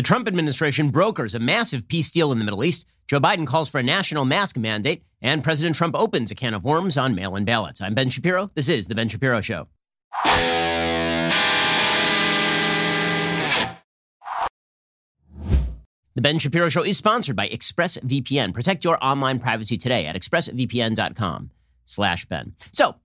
The Trump administration brokers a massive peace deal in the Middle East. Joe Biden calls for a national mask mandate, and President Trump opens a can of worms on mail in ballots. I'm Ben Shapiro. This is The Ben Shapiro Show. The Ben Shapiro Show is sponsored by ExpressVPN. Protect your online privacy today at expressvpn.com slash Ben. So,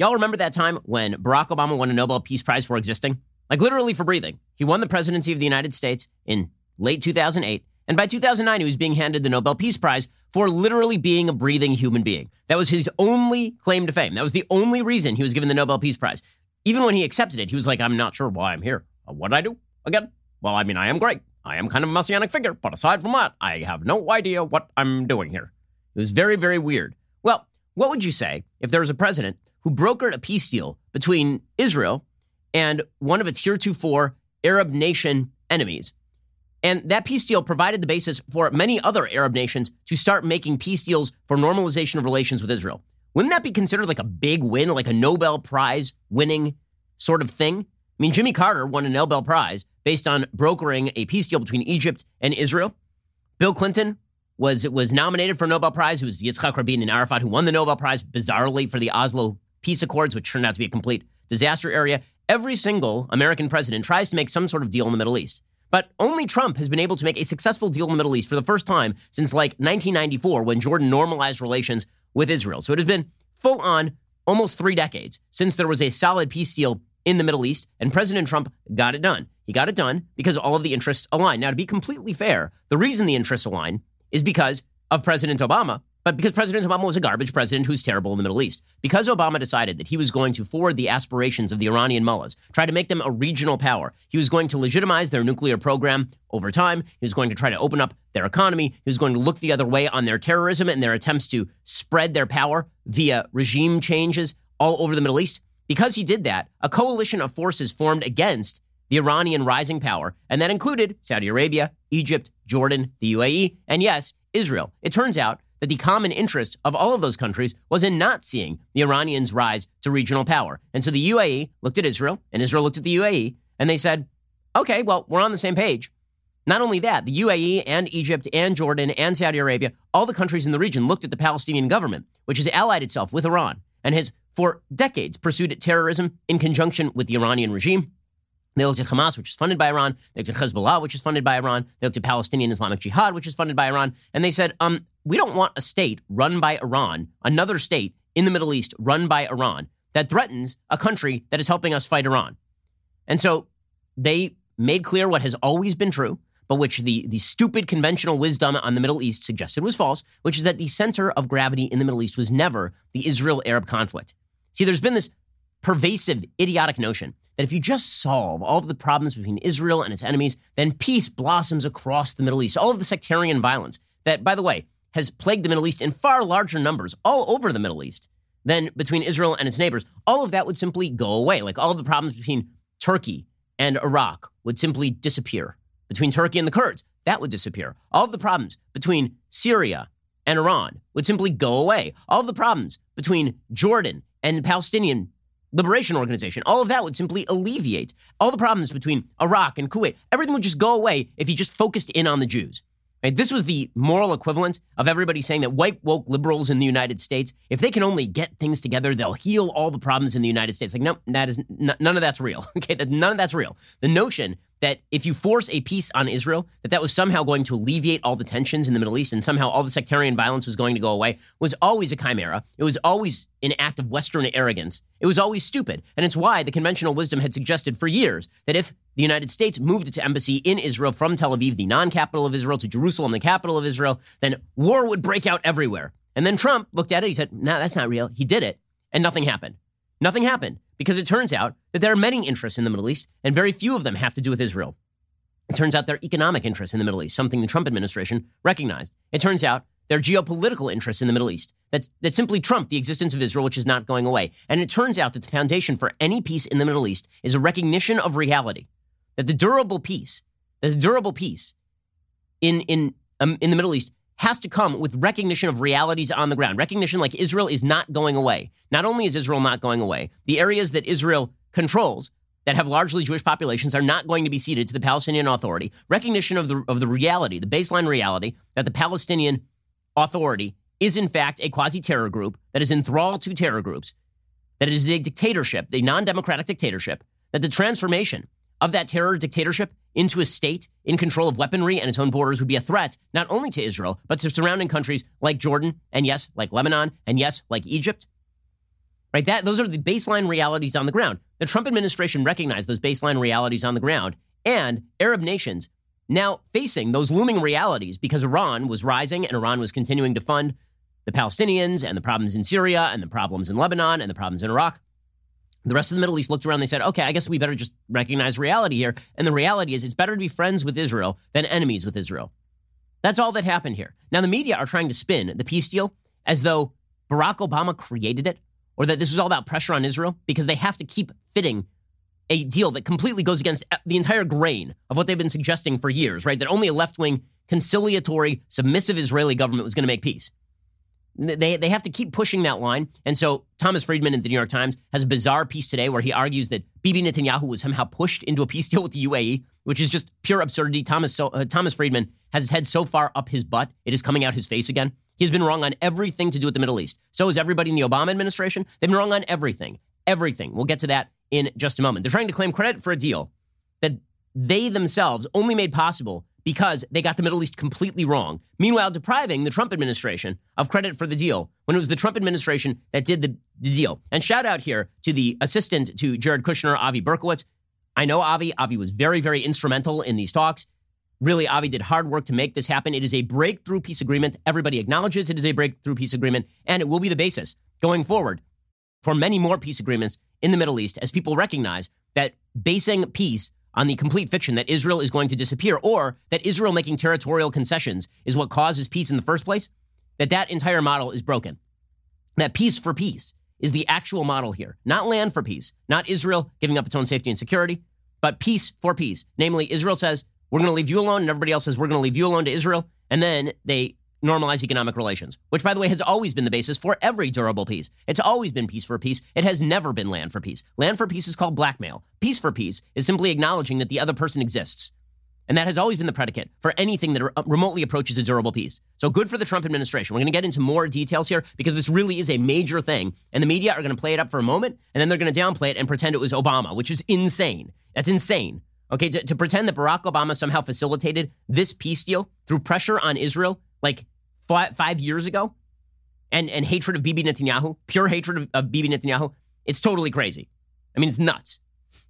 y'all remember that time when Barack Obama won a Nobel Peace Prize for existing? like literally for breathing. He won the presidency of the United States in late 2008. And by 2009, he was being handed the Nobel Peace Prize for literally being a breathing human being. That was his only claim to fame. That was the only reason he was given the Nobel Peace Prize. Even when he accepted it, he was like, I'm not sure why I'm here. Uh, what did I do again? Well, I mean, I am great. I am kind of a messianic figure. But aside from that, I have no idea what I'm doing here. It was very, very weird. Well, what would you say if there was a president who brokered a peace deal between Israel and one of its heretofore Arab nation enemies. And that peace deal provided the basis for many other Arab nations to start making peace deals for normalization of relations with Israel. Wouldn't that be considered like a big win, like a Nobel Prize winning sort of thing? I mean, Jimmy Carter won a Nobel Prize based on brokering a peace deal between Egypt and Israel. Bill Clinton was was nominated for a Nobel Prize. It was Yitzhak Rabin and Arafat who won the Nobel Prize bizarrely for the Oslo Peace Accords, which turned out to be a complete disaster area. Every single American president tries to make some sort of deal in the Middle East. But only Trump has been able to make a successful deal in the Middle East for the first time since like 1994 when Jordan normalized relations with Israel. So it has been full on almost three decades since there was a solid peace deal in the Middle East, and President Trump got it done. He got it done because all of the interests align. Now, to be completely fair, the reason the interests align is because of President Obama but because President Obama was a garbage president who's terrible in the Middle East, because Obama decided that he was going to forward the aspirations of the Iranian mullahs, try to make them a regional power, he was going to legitimize their nuclear program over time. He was going to try to open up their economy. He was going to look the other way on their terrorism and their attempts to spread their power via regime changes all over the Middle East. Because he did that, a coalition of forces formed against the Iranian rising power, and that included Saudi Arabia, Egypt, Jordan, the UAE, and yes, Israel. It turns out that the common interest of all of those countries was in not seeing the Iranians rise to regional power. And so the UAE looked at Israel, and Israel looked at the UAE, and they said, okay, well, we're on the same page. Not only that, the UAE and Egypt and Jordan and Saudi Arabia, all the countries in the region looked at the Palestinian government, which has allied itself with Iran and has for decades pursued terrorism in conjunction with the Iranian regime. They looked at Hamas, which is funded by Iran. They looked at Hezbollah, which is funded by Iran. They looked at Palestinian Islamic Jihad, which is funded by Iran. And they said, um, we don't want a state run by Iran, another state in the Middle East run by Iran that threatens a country that is helping us fight Iran. And so they made clear what has always been true, but which the, the stupid conventional wisdom on the Middle East suggested was false, which is that the center of gravity in the Middle East was never the Israel Arab conflict. See, there's been this pervasive, idiotic notion that if you just solve all of the problems between Israel and its enemies, then peace blossoms across the Middle East. All of the sectarian violence that, by the way, has plagued the Middle East in far larger numbers all over the Middle East than between Israel and its neighbors, all of that would simply go away. Like all of the problems between Turkey and Iraq would simply disappear. Between Turkey and the Kurds, that would disappear. All of the problems between Syria and Iran would simply go away. All of the problems between Jordan and Palestinian Liberation Organization, all of that would simply alleviate all the problems between Iraq and Kuwait. Everything would just go away if you just focused in on the Jews. Right? This was the moral equivalent of everybody saying that white woke liberals in the United States, if they can only get things together, they'll heal all the problems in the United States. Like, no, that is n- none of that's real. Okay, that none of that's real. The notion that if you force a peace on Israel, that that was somehow going to alleviate all the tensions in the Middle East and somehow all the sectarian violence was going to go away was always a chimera. It was always an act of Western arrogance. It was always stupid. And it's why the conventional wisdom had suggested for years that if the United States moved its embassy in Israel from Tel Aviv, the non capital of Israel, to Jerusalem, the capital of Israel, then war would break out everywhere. And then Trump looked at it. He said, no, that's not real. He did it. And nothing happened. Nothing happened because it turns out that there are many interests in the Middle East, and very few of them have to do with Israel. It turns out there are economic interests in the Middle East, something the Trump administration recognized. It turns out there are geopolitical interests in the Middle East that, that simply trump the existence of Israel, which is not going away. And it turns out that the foundation for any peace in the Middle East is a recognition of reality. That the durable peace, that the durable peace in, in, um, in the Middle East has to come with recognition of realities on the ground. Recognition like Israel is not going away. Not only is Israel not going away, the areas that Israel controls that have largely Jewish populations are not going to be ceded to the Palestinian Authority. Recognition of the, of the reality, the baseline reality, that the Palestinian Authority is in fact a quasi terror group that is enthralled to terror groups, that it is a dictatorship, a non democratic dictatorship, that the transformation of that terror dictatorship into a state in control of weaponry and its own borders would be a threat not only to Israel, but to surrounding countries like Jordan, and yes, like Lebanon, and yes, like Egypt. Right? That those are the baseline realities on the ground. The Trump administration recognized those baseline realities on the ground, and Arab nations now facing those looming realities because Iran was rising and Iran was continuing to fund the Palestinians and the problems in Syria and the problems in Lebanon and the problems in Iraq. The rest of the Middle East looked around. They said, okay, I guess we better just recognize reality here. And the reality is, it's better to be friends with Israel than enemies with Israel. That's all that happened here. Now, the media are trying to spin the peace deal as though Barack Obama created it or that this was all about pressure on Israel because they have to keep fitting a deal that completely goes against the entire grain of what they've been suggesting for years, right? That only a left wing, conciliatory, submissive Israeli government was going to make peace. They, they have to keep pushing that line. And so Thomas Friedman in the New York Times has a bizarre piece today where he argues that Bibi Netanyahu was somehow pushed into a peace deal with the UAE, which is just pure absurdity. Thomas, so, uh, Thomas Friedman has his head so far up his butt, it is coming out his face again. He's been wrong on everything to do with the Middle East. So is everybody in the Obama administration. They've been wrong on everything. Everything. We'll get to that in just a moment. They're trying to claim credit for a deal that they themselves only made possible because they got the Middle East completely wrong. Meanwhile, depriving the Trump administration of credit for the deal when it was the Trump administration that did the, the deal. And shout out here to the assistant to Jared Kushner, Avi Berkowitz. I know Avi. Avi was very, very instrumental in these talks. Really, Avi did hard work to make this happen. It is a breakthrough peace agreement. Everybody acknowledges it is a breakthrough peace agreement, and it will be the basis going forward for many more peace agreements in the Middle East as people recognize that basing peace on the complete fiction that Israel is going to disappear or that Israel making territorial concessions is what causes peace in the first place, that that entire model is broken. That peace for peace is the actual model here, not land for peace, not Israel giving up its own safety and security, but peace for peace. Namely, Israel says, we're going to leave you alone, and everybody else says, we're going to leave you alone to Israel. And then they normalize economic relations, which, by the way, has always been the basis for every durable peace. It's always been peace for peace. It has never been land for peace. Land for peace is called blackmail. Peace for peace is simply acknowledging that the other person exists. And that has always been the predicate for anything that remotely approaches a durable peace. So good for the Trump administration. We're going to get into more details here because this really is a major thing. And the media are going to play it up for a moment and then they're going to downplay it and pretend it was Obama, which is insane. That's insane. Okay, to, to pretend that Barack Obama somehow facilitated this peace deal through pressure on Israel, like five, five years ago and, and hatred of Bibi Netanyahu, pure hatred of, of Bibi Netanyahu, it's totally crazy. I mean, it's nuts.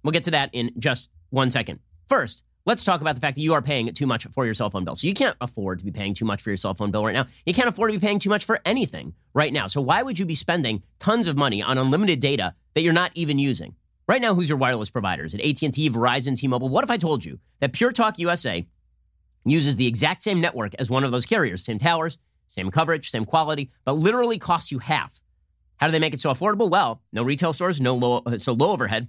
We'll get to that in just one second. First, let's talk about the fact that you are paying too much for your cell phone bill. So you can't afford to be paying too much for your cell phone bill right now. You can't afford to be paying too much for anything right now. So why would you be spending tons of money on unlimited data that you're not even using? Right now, who's your wireless providers? At AT&T, Verizon, T-Mobile. What if I told you that Pure Talk USA uses the exact same network as one of those carriers, same towers, same coverage, same quality, but literally costs you half. How do they make it so affordable? Well, no retail stores, no low, uh, so low overhead.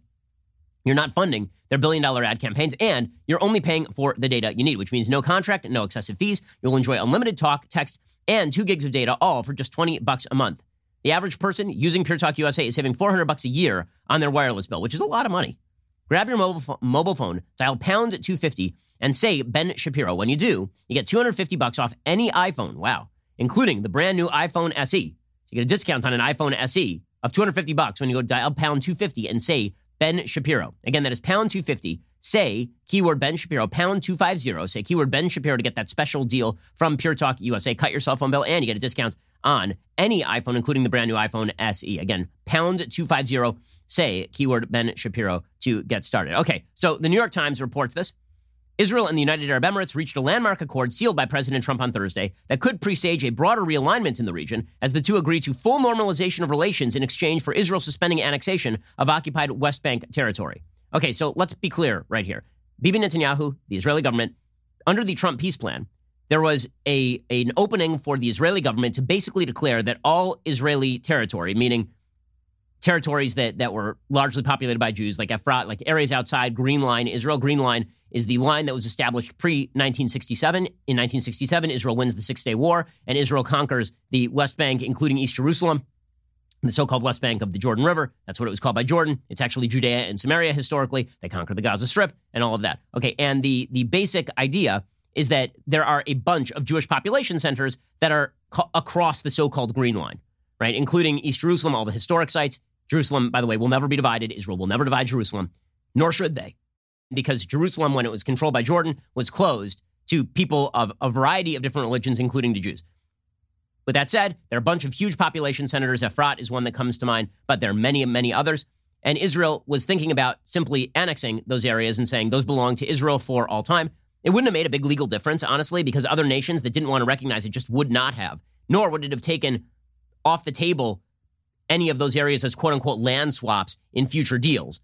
You're not funding their billion dollar ad campaigns, and you're only paying for the data you need, which means no contract, no excessive fees. You'll enjoy unlimited talk, text, and two gigs of data, all for just 20 bucks a month. The average person using Pure Talk USA is saving 400 bucks a year on their wireless bill, which is a lot of money. Grab your mobile, phone, mobile phone, dial pound 250, and say Ben Shapiro. When you do, you get 250 bucks off any iPhone. Wow including the brand new iPhone SE. So you get a discount on an iPhone SE of 250 bucks when you go dial pound 250 and say Ben Shapiro. Again, that is pound 250. Say keyword Ben Shapiro, pound 250. Say keyword Ben Shapiro to get that special deal from Pure Talk USA. Cut your cell phone bill and you get a discount on any iPhone, including the brand new iPhone SE. Again, pound 250. Say keyword Ben Shapiro to get started. Okay, so the New York Times reports this. Israel and the United Arab Emirates reached a landmark accord sealed by President Trump on Thursday that could presage a broader realignment in the region as the two agree to full normalization of relations in exchange for Israel suspending annexation of occupied West Bank territory. Okay, so let's be clear right here. Bibi Netanyahu, the Israeli government, under the Trump peace plan, there was a an opening for the Israeli government to basically declare that all Israeli territory, meaning territories that, that were largely populated by Jews, like Efrat, like areas outside Green Line, Israel Green Line is the line that was established pre 1967. In 1967, Israel wins the Six Day War, and Israel conquers the West Bank, including East Jerusalem the so-called West Bank of the Jordan River. That's what it was called by Jordan. It's actually Judea and Samaria historically. They conquered the Gaza Strip and all of that. Okay, and the the basic idea is that there are a bunch of Jewish population centers that are co- across the so-called Green Line, right, including East Jerusalem, all the historic sites. Jerusalem, by the way, will never be divided. Israel will never divide Jerusalem, nor should they, because Jerusalem, when it was controlled by Jordan, was closed to people of a variety of different religions, including the Jews. With that said, there are a bunch of huge population centers. Efrat is one that comes to mind, but there are many, many others. And Israel was thinking about simply annexing those areas and saying those belong to Israel for all time. It wouldn't have made a big legal difference, honestly, because other nations that didn't want to recognize it just would not have, nor would it have taken off the table any of those areas as quote unquote land swaps in future deals.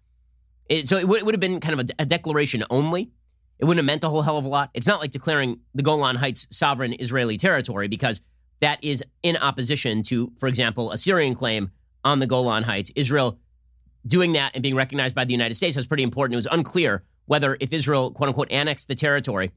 It, so it, w- it would have been kind of a, a declaration only. It wouldn't have meant a whole hell of a lot. It's not like declaring the Golan Heights sovereign Israeli territory because that is in opposition to, for example, a Syrian claim on the Golan Heights. Israel doing that and being recognized by the United States was pretty important. It was unclear whether if Israel, quote unquote, annexed the territory,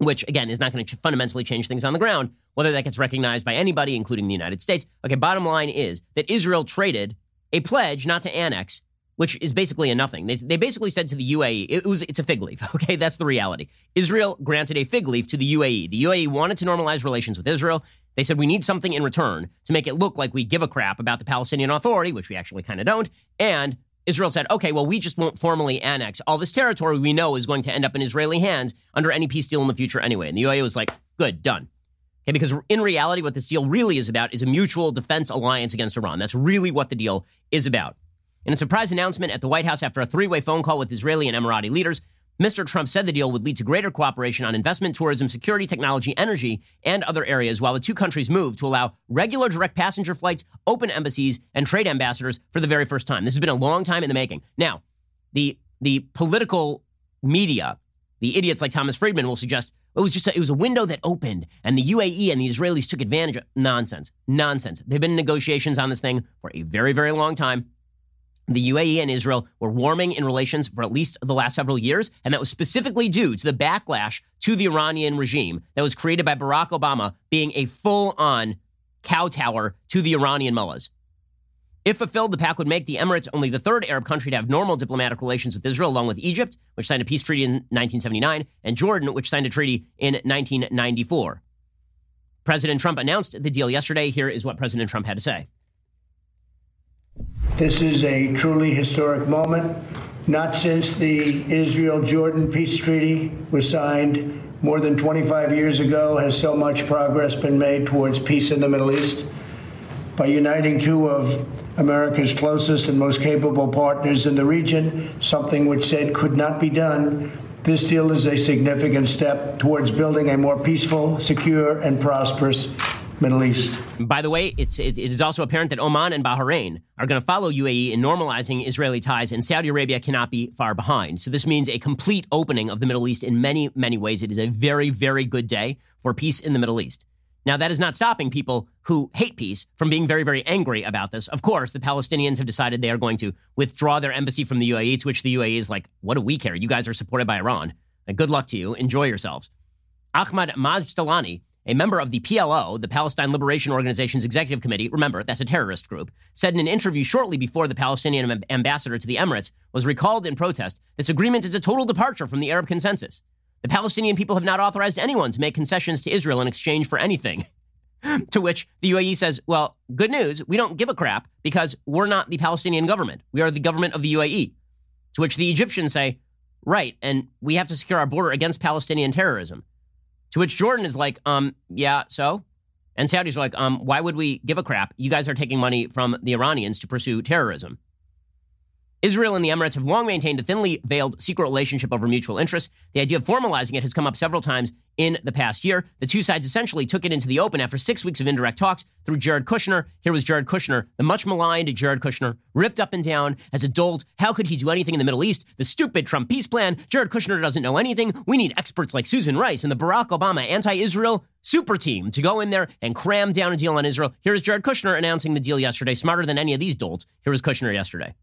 which again is not going to fundamentally change things on the ground, whether that gets recognized by anybody, including the United States. Okay, bottom line is that Israel traded a pledge not to annex which is basically a nothing. They, they basically said to the UAE, it was it's a fig leaf. Okay, that's the reality. Israel granted a fig leaf to the UAE. The UAE wanted to normalize relations with Israel. They said we need something in return to make it look like we give a crap about the Palestinian Authority, which we actually kind of don't. And Israel said, okay, well, we just won't formally annex all this territory we know is going to end up in Israeli hands under any peace deal in the future anyway. And the UAE was like, good, done. Okay, because in reality, what this deal really is about is a mutual defense alliance against Iran. That's really what the deal is about. In a surprise announcement at the White House after a three way phone call with Israeli and Emirati leaders, Mr. Trump said the deal would lead to greater cooperation on investment, tourism, security, technology, energy, and other areas while the two countries move to allow regular direct passenger flights, open embassies, and trade ambassadors for the very first time. This has been a long time in the making. Now, the, the political media, the idiots like Thomas Friedman will suggest it was just a, it was a window that opened and the UAE and the Israelis took advantage of nonsense. Nonsense. They've been in negotiations on this thing for a very, very long time the UAE and Israel were warming in relations for at least the last several years, and that was specifically due to the backlash to the Iranian regime that was created by Barack Obama being a full on cow tower to the Iranian mullahs. If fulfilled, the pact would make the Emirates only the third Arab country to have normal diplomatic relations with Israel, along with Egypt, which signed a peace treaty in 1979, and Jordan, which signed a treaty in 1994. President Trump announced the deal yesterday. Here is what President Trump had to say. This is a truly historic moment. Not since the Israel Jordan peace treaty was signed more than 25 years ago has so much progress been made towards peace in the Middle East. By uniting two of America's closest and most capable partners in the region, something which said could not be done, this deal is a significant step towards building a more peaceful, secure, and prosperous Middle East. By the way, it's, it, it is also apparent that Oman and Bahrain are going to follow UAE in normalizing Israeli ties, and Saudi Arabia cannot be far behind. So this means a complete opening of the Middle East in many, many ways. It is a very, very good day for peace in the Middle East. Now, that is not stopping people who hate peace from being very, very angry about this. Of course, the Palestinians have decided they are going to withdraw their embassy from the UAE, to which the UAE is like, what do we care? You guys are supported by Iran. good luck to you. Enjoy yourselves. Ahmad Majdalani a member of the PLO, the Palestine Liberation Organization's executive committee, remember, that's a terrorist group, said in an interview shortly before the Palestinian ambassador to the Emirates was recalled in protest this agreement is a total departure from the Arab consensus. The Palestinian people have not authorized anyone to make concessions to Israel in exchange for anything. to which the UAE says, well, good news, we don't give a crap because we're not the Palestinian government. We are the government of the UAE. To which the Egyptians say, right, and we have to secure our border against Palestinian terrorism. To which Jordan is like, um, yeah, so? And Saudis are like, um, why would we give a crap? You guys are taking money from the Iranians to pursue terrorism. Israel and the Emirates have long maintained a thinly veiled secret relationship over mutual interests. The idea of formalizing it has come up several times in the past year. The two sides essentially took it into the open after six weeks of indirect talks through Jared Kushner. Here was Jared Kushner, the much maligned Jared Kushner, ripped up and down as a dolt. How could he do anything in the Middle East? The stupid Trump peace plan. Jared Kushner doesn't know anything. We need experts like Susan Rice and the Barack Obama anti Israel super team to go in there and cram down a deal on Israel. Here's Jared Kushner announcing the deal yesterday, smarter than any of these dolts. Here was Kushner yesterday.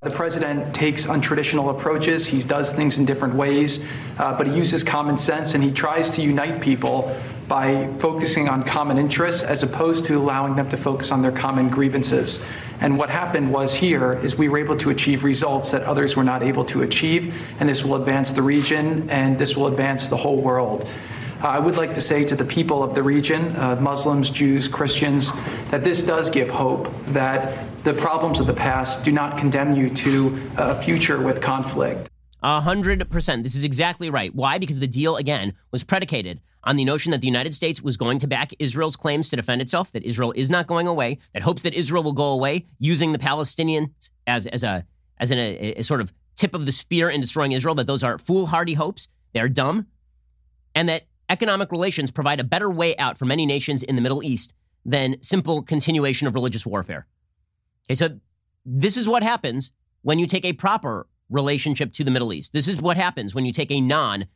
The president takes untraditional approaches. He does things in different ways, uh, but he uses common sense and he tries to unite people by focusing on common interests as opposed to allowing them to focus on their common grievances. And what happened was here is we were able to achieve results that others were not able to achieve, and this will advance the region and this will advance the whole world. Uh, I would like to say to the people of the region, uh, Muslims, Jews, Christians, that this does give hope that the problems of the past do not condemn you to a future with conflict. A hundred percent. This is exactly right. Why? Because the deal, again, was predicated on the notion that the United States was going to back Israel's claims to defend itself, that Israel is not going away, that hopes that Israel will go away using the Palestinians as, as a as an, a, a sort of tip of the spear in destroying Israel, that those are foolhardy hopes. They are dumb. And that economic relations provide a better way out for many nations in the Middle East than simple continuation of religious warfare. Okay, so this is what happens when you take a proper relationship to the Middle East. This is what happens when you take a non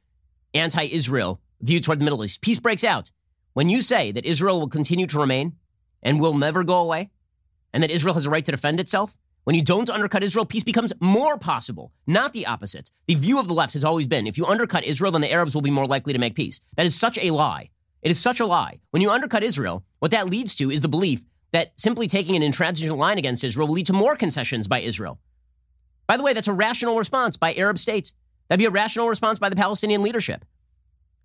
anti Israel view toward the Middle East. Peace breaks out. When you say that Israel will continue to remain and will never go away, and that Israel has a right to defend itself, when you don't undercut Israel, peace becomes more possible, not the opposite. The view of the left has always been if you undercut Israel, then the Arabs will be more likely to make peace. That is such a lie. It is such a lie. When you undercut Israel, what that leads to is the belief that simply taking an intransigent line against Israel will lead to more concessions by Israel. By the way, that's a rational response by Arab states. That'd be a rational response by the Palestinian leadership.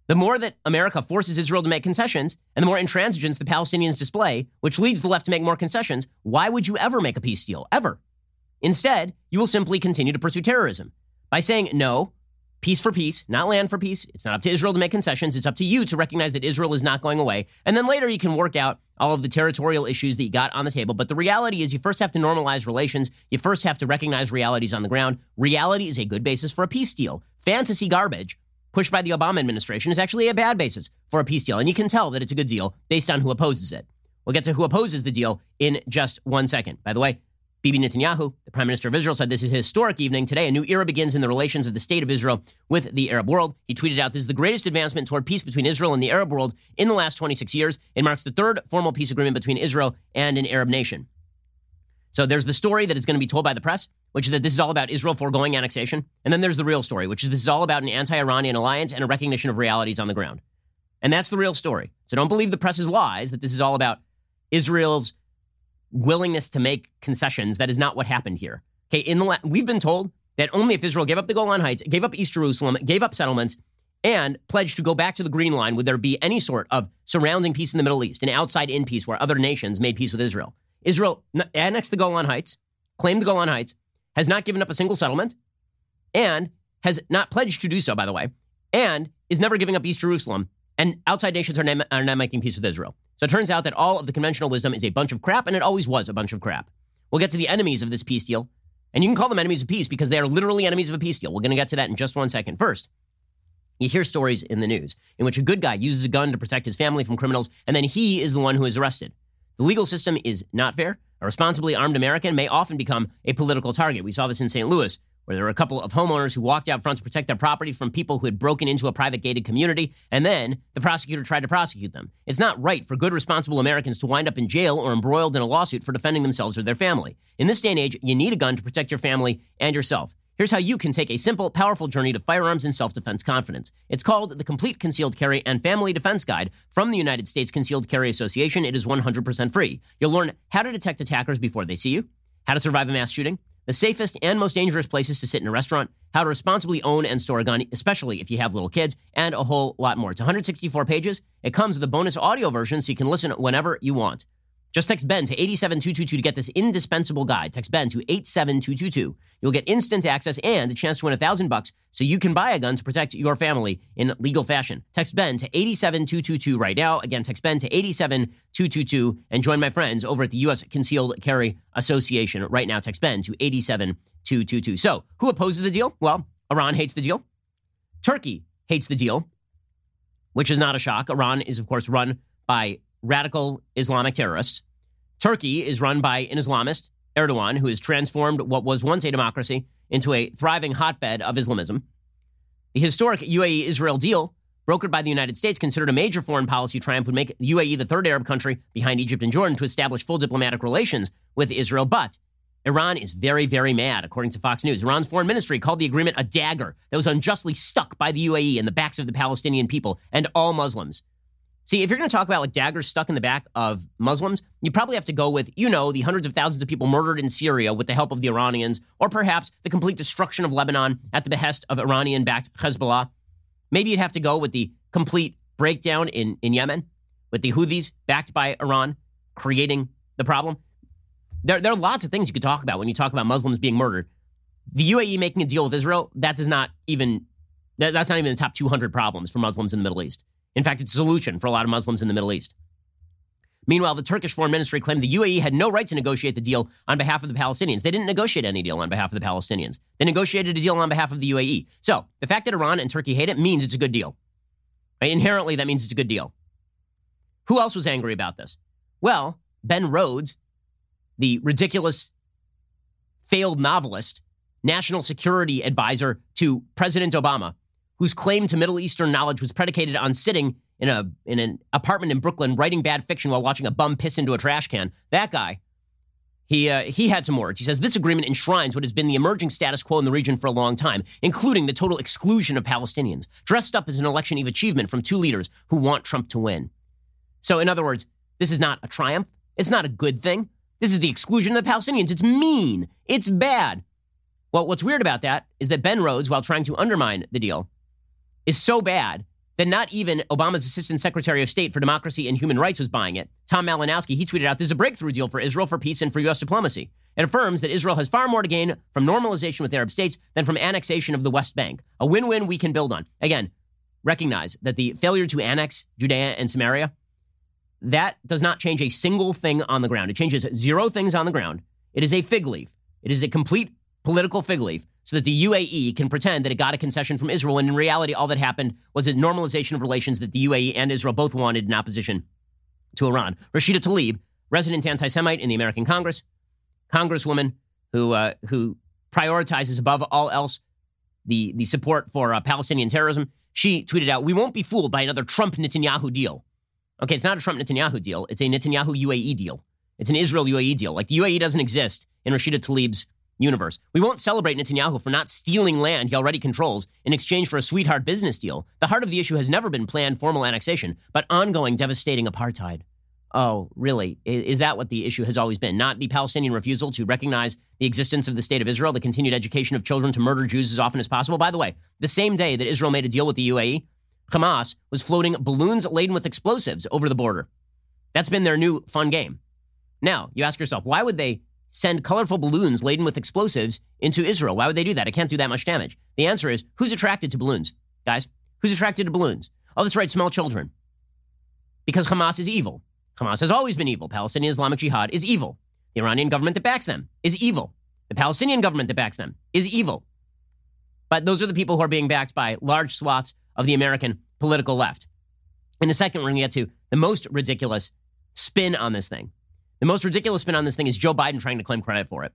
The more that America forces Israel to make concessions, and the more intransigence the Palestinians display, which leads the left to make more concessions, why would you ever make a peace deal? Ever. Instead, you will simply continue to pursue terrorism by saying, no, peace for peace, not land for peace. It's not up to Israel to make concessions. It's up to you to recognize that Israel is not going away. And then later you can work out all of the territorial issues that you got on the table. But the reality is you first have to normalize relations. You first have to recognize realities on the ground. Reality is a good basis for a peace deal. Fantasy garbage pushed by the Obama administration is actually a bad basis for a peace deal. And you can tell that it's a good deal based on who opposes it. We'll get to who opposes the deal in just one second. By the way, Bibi Netanyahu, the prime minister of Israel, said this is a historic evening. Today, a new era begins in the relations of the state of Israel with the Arab world. He tweeted out, This is the greatest advancement toward peace between Israel and the Arab world in the last 26 years. It marks the third formal peace agreement between Israel and an Arab nation. So there's the story that is going to be told by the press, which is that this is all about Israel foregoing annexation. And then there's the real story, which is this is all about an anti Iranian alliance and a recognition of realities on the ground. And that's the real story. So don't believe the press's lies that this is all about Israel's willingness to make concessions. That is not what happened here. Okay, in the la- we've been told that only if Israel gave up the Golan Heights, gave up East Jerusalem, gave up settlements, and pledged to go back to the Green Line, would there be any sort of surrounding peace in the Middle East, an outside in peace where other nations made peace with Israel. Israel annexed the Golan Heights, claimed the Golan Heights, has not given up a single settlement, and has not pledged to do so, by the way, and is never giving up East Jerusalem. And outside nations are, na- are not making peace with Israel. So it turns out that all of the conventional wisdom is a bunch of crap, and it always was a bunch of crap. We'll get to the enemies of this peace deal. And you can call them enemies of peace because they are literally enemies of a peace deal. We're going to get to that in just one second. First, you hear stories in the news in which a good guy uses a gun to protect his family from criminals, and then he is the one who is arrested. The legal system is not fair. A responsibly armed American may often become a political target. We saw this in St. Louis where there were a couple of homeowners who walked out front to protect their property from people who had broken into a private gated community, and then the prosecutor tried to prosecute them. It's not right for good, responsible Americans to wind up in jail or embroiled in a lawsuit for defending themselves or their family. In this day and age, you need a gun to protect your family and yourself. Here's how you can take a simple, powerful journey to firearms and self defense confidence. It's called the Complete Concealed Carry and Family Defense Guide from the United States Concealed Carry Association. It is 100% free. You'll learn how to detect attackers before they see you, how to survive a mass shooting, the safest and most dangerous places to sit in a restaurant, how to responsibly own and store a gun, especially if you have little kids, and a whole lot more. It's 164 pages. It comes with a bonus audio version so you can listen whenever you want. Just text Ben to 87222 to get this indispensable guide. Text Ben to 87222. You'll get instant access and a chance to win a thousand bucks so you can buy a gun to protect your family in legal fashion. Text Ben to 87222 right now. Again, text Ben to 87222 and join my friends over at the U.S. Concealed Carry Association. Right now, text Ben to 87222. So, who opposes the deal? Well, Iran hates the deal. Turkey hates the deal, which is not a shock. Iran is, of course, run by radical Islamic terrorists. Turkey is run by an Islamist, Erdogan, who has transformed what was once a democracy into a thriving hotbed of Islamism. The historic UAE Israel deal, brokered by the United States, considered a major foreign policy triumph, would make UAE the third Arab country behind Egypt and Jordan to establish full diplomatic relations with Israel. But Iran is very, very mad, according to Fox News. Iran's foreign ministry called the agreement a dagger that was unjustly stuck by the UAE in the backs of the Palestinian people and all Muslims. See, if you're going to talk about like daggers stuck in the back of Muslims, you probably have to go with, you know, the hundreds of thousands of people murdered in Syria with the help of the Iranians, or perhaps the complete destruction of Lebanon at the behest of Iranian backed Hezbollah. Maybe you'd have to go with the complete breakdown in, in Yemen with the Houthis backed by Iran creating the problem. There, there are lots of things you could talk about when you talk about Muslims being murdered. The UAE making a deal with Israel, that does not even, that, that's not even the top 200 problems for Muslims in the Middle East. In fact, it's a solution for a lot of Muslims in the Middle East. Meanwhile, the Turkish foreign ministry claimed the UAE had no right to negotiate the deal on behalf of the Palestinians. They didn't negotiate any deal on behalf of the Palestinians. They negotiated a deal on behalf of the UAE. So the fact that Iran and Turkey hate it means it's a good deal. Right? Inherently, that means it's a good deal. Who else was angry about this? Well, Ben Rhodes, the ridiculous failed novelist, national security advisor to President Obama, whose claim to Middle Eastern knowledge was predicated on sitting in a in an apartment in Brooklyn writing bad fiction while watching a bum piss into a trash can. That guy, he uh, he had some words. He says this agreement enshrines what has been the emerging status quo in the region for a long time, including the total exclusion of Palestinians, dressed up as an election eve achievement from two leaders who want Trump to win. So, in other words, this is not a triumph. It's not a good thing. This is the exclusion of the Palestinians. It's mean. It's bad. Well, what's weird about that is that Ben Rhodes, while trying to undermine the deal, is so bad that not even Obama's Assistant Secretary of State for Democracy and Human Rights was buying it. Tom Malinowski, he tweeted out, this is a breakthrough deal for Israel for peace and for U.S. diplomacy. It affirms that Israel has far more to gain from normalization with Arab states than from annexation of the West Bank. A win-win we can build on. Again, recognize that the failure to annex Judea and Samaria, that does not change a single thing on the ground. It changes zero things on the ground. It is a fig leaf. It is a complete political fig leaf so that the UAE can pretend that it got a concession from Israel. And in reality, all that happened was a normalization of relations that the UAE and Israel both wanted in opposition to Iran. Rashida Tlaib, resident anti Semite in the American Congress, congresswoman who, uh, who prioritizes above all else the, the support for uh, Palestinian terrorism, she tweeted out, We won't be fooled by another Trump Netanyahu deal. Okay, it's not a Trump Netanyahu deal, it's a Netanyahu UAE deal. It's an Israel UAE deal. Like the UAE doesn't exist in Rashida Tlaib's universe. We won't celebrate Netanyahu for not stealing land he already controls in exchange for a sweetheart business deal. The heart of the issue has never been planned formal annexation, but ongoing devastating apartheid. Oh, really? Is that what the issue has always been? Not the Palestinian refusal to recognize the existence of the state of Israel, the continued education of children to murder Jews as often as possible? By the way, the same day that Israel made a deal with the UAE, Hamas was floating balloons laden with explosives over the border. That's been their new fun game. Now, you ask yourself, why would they send colorful balloons laden with explosives into Israel. Why would they do that? It can't do that much damage. The answer is who's attracted to balloons, guys? Who's attracted to balloons? Oh, that's right, small children. Because Hamas is evil. Hamas has always been evil. Palestinian Islamic Jihad is evil. The Iranian government that backs them is evil. The Palestinian government that backs them is evil. But those are the people who are being backed by large swaths of the American political left. In a second, we're going to get to the most ridiculous spin on this thing. The most ridiculous spin on this thing is Joe Biden trying to claim credit for it.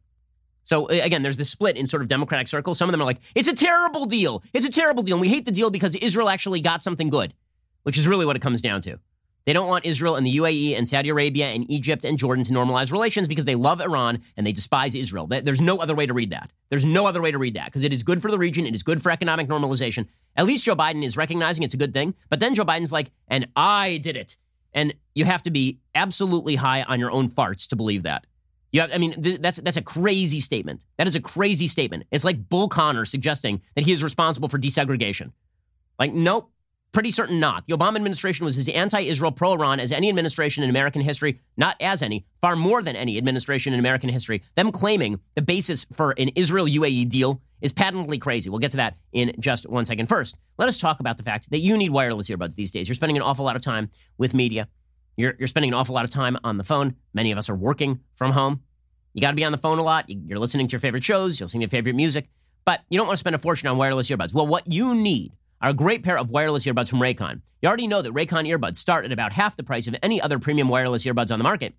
So again, there's this split in sort of Democratic circles. Some of them are like, it's a terrible deal. It's a terrible deal. And we hate the deal because Israel actually got something good, which is really what it comes down to. They don't want Israel and the UAE and Saudi Arabia and Egypt and Jordan to normalize relations because they love Iran and they despise Israel. There's no other way to read that. There's no other way to read that because it is good for the region. It is good for economic normalization. At least Joe Biden is recognizing it's a good thing. But then Joe Biden's like, and I did it. And you have to be absolutely high on your own farts to believe that. Have, I mean, th- that's that's a crazy statement. That is a crazy statement. It's like Bull Connor suggesting that he is responsible for desegregation. Like, nope, Pretty certain not. The Obama administration was as anti Israel, pro Iran as any administration in American history, not as any, far more than any administration in American history. Them claiming the basis for an Israel UAE deal is patently crazy. We'll get to that in just one second. First, let us talk about the fact that you need wireless earbuds these days. You're spending an awful lot of time with media, you're, you're spending an awful lot of time on the phone. Many of us are working from home. You got to be on the phone a lot. You're listening to your favorite shows, you're listening to your favorite music, but you don't want to spend a fortune on wireless earbuds. Well, what you need are a great pair of wireless earbuds from Raycon. You already know that Raycon earbuds start at about half the price of any other premium wireless earbuds on the market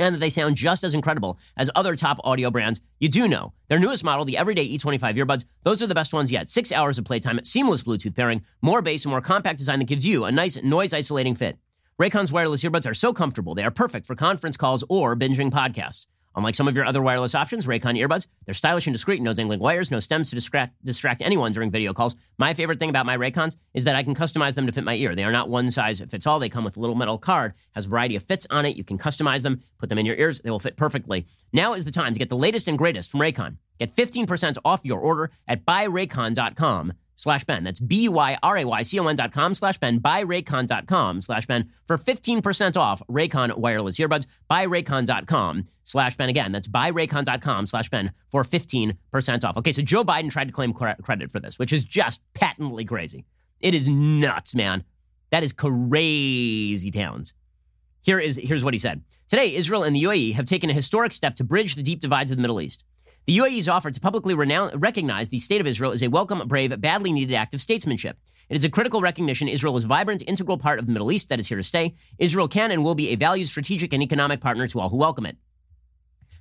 and that they sound just as incredible as other top audio brands. You do know their newest model, the Everyday E25 earbuds, those are the best ones yet. Six hours of playtime, seamless Bluetooth pairing, more bass, and more compact design that gives you a nice noise isolating fit. Raycon's wireless earbuds are so comfortable, they are perfect for conference calls or binging podcasts. Unlike some of your other wireless options, Raycon earbuds, they're stylish and discreet, no dangling wires, no stems to distract, distract anyone during video calls. My favorite thing about my Raycons is that I can customize them to fit my ear. They are not one size fits all. They come with a little metal card, has a variety of fits on it. You can customize them, put them in your ears, they will fit perfectly. Now is the time to get the latest and greatest from Raycon. Get 15% off your order at buyraycon.com slash Ben. That's B-U-Y-R-A-Y-C-O-N dot com slash Ben, Buy Raycon dot com slash Ben for 15% off Raycon wireless earbuds, Buy Raycon dot com slash Ben. Again, that's buy Raycon dot com slash Ben for 15% off. Okay, so Joe Biden tried to claim credit for this, which is just patently crazy. It is nuts, man. That is crazy towns. Here is, here's what he said. Today, Israel and the UAE have taken a historic step to bridge the deep divide of the Middle East. The UAE's offer to publicly renounce, recognize the State of Israel is a welcome, brave, badly needed act of statesmanship. It is a critical recognition Israel is a vibrant, integral part of the Middle East that is here to stay. Israel can and will be a valued, strategic, and economic partner to all who welcome it.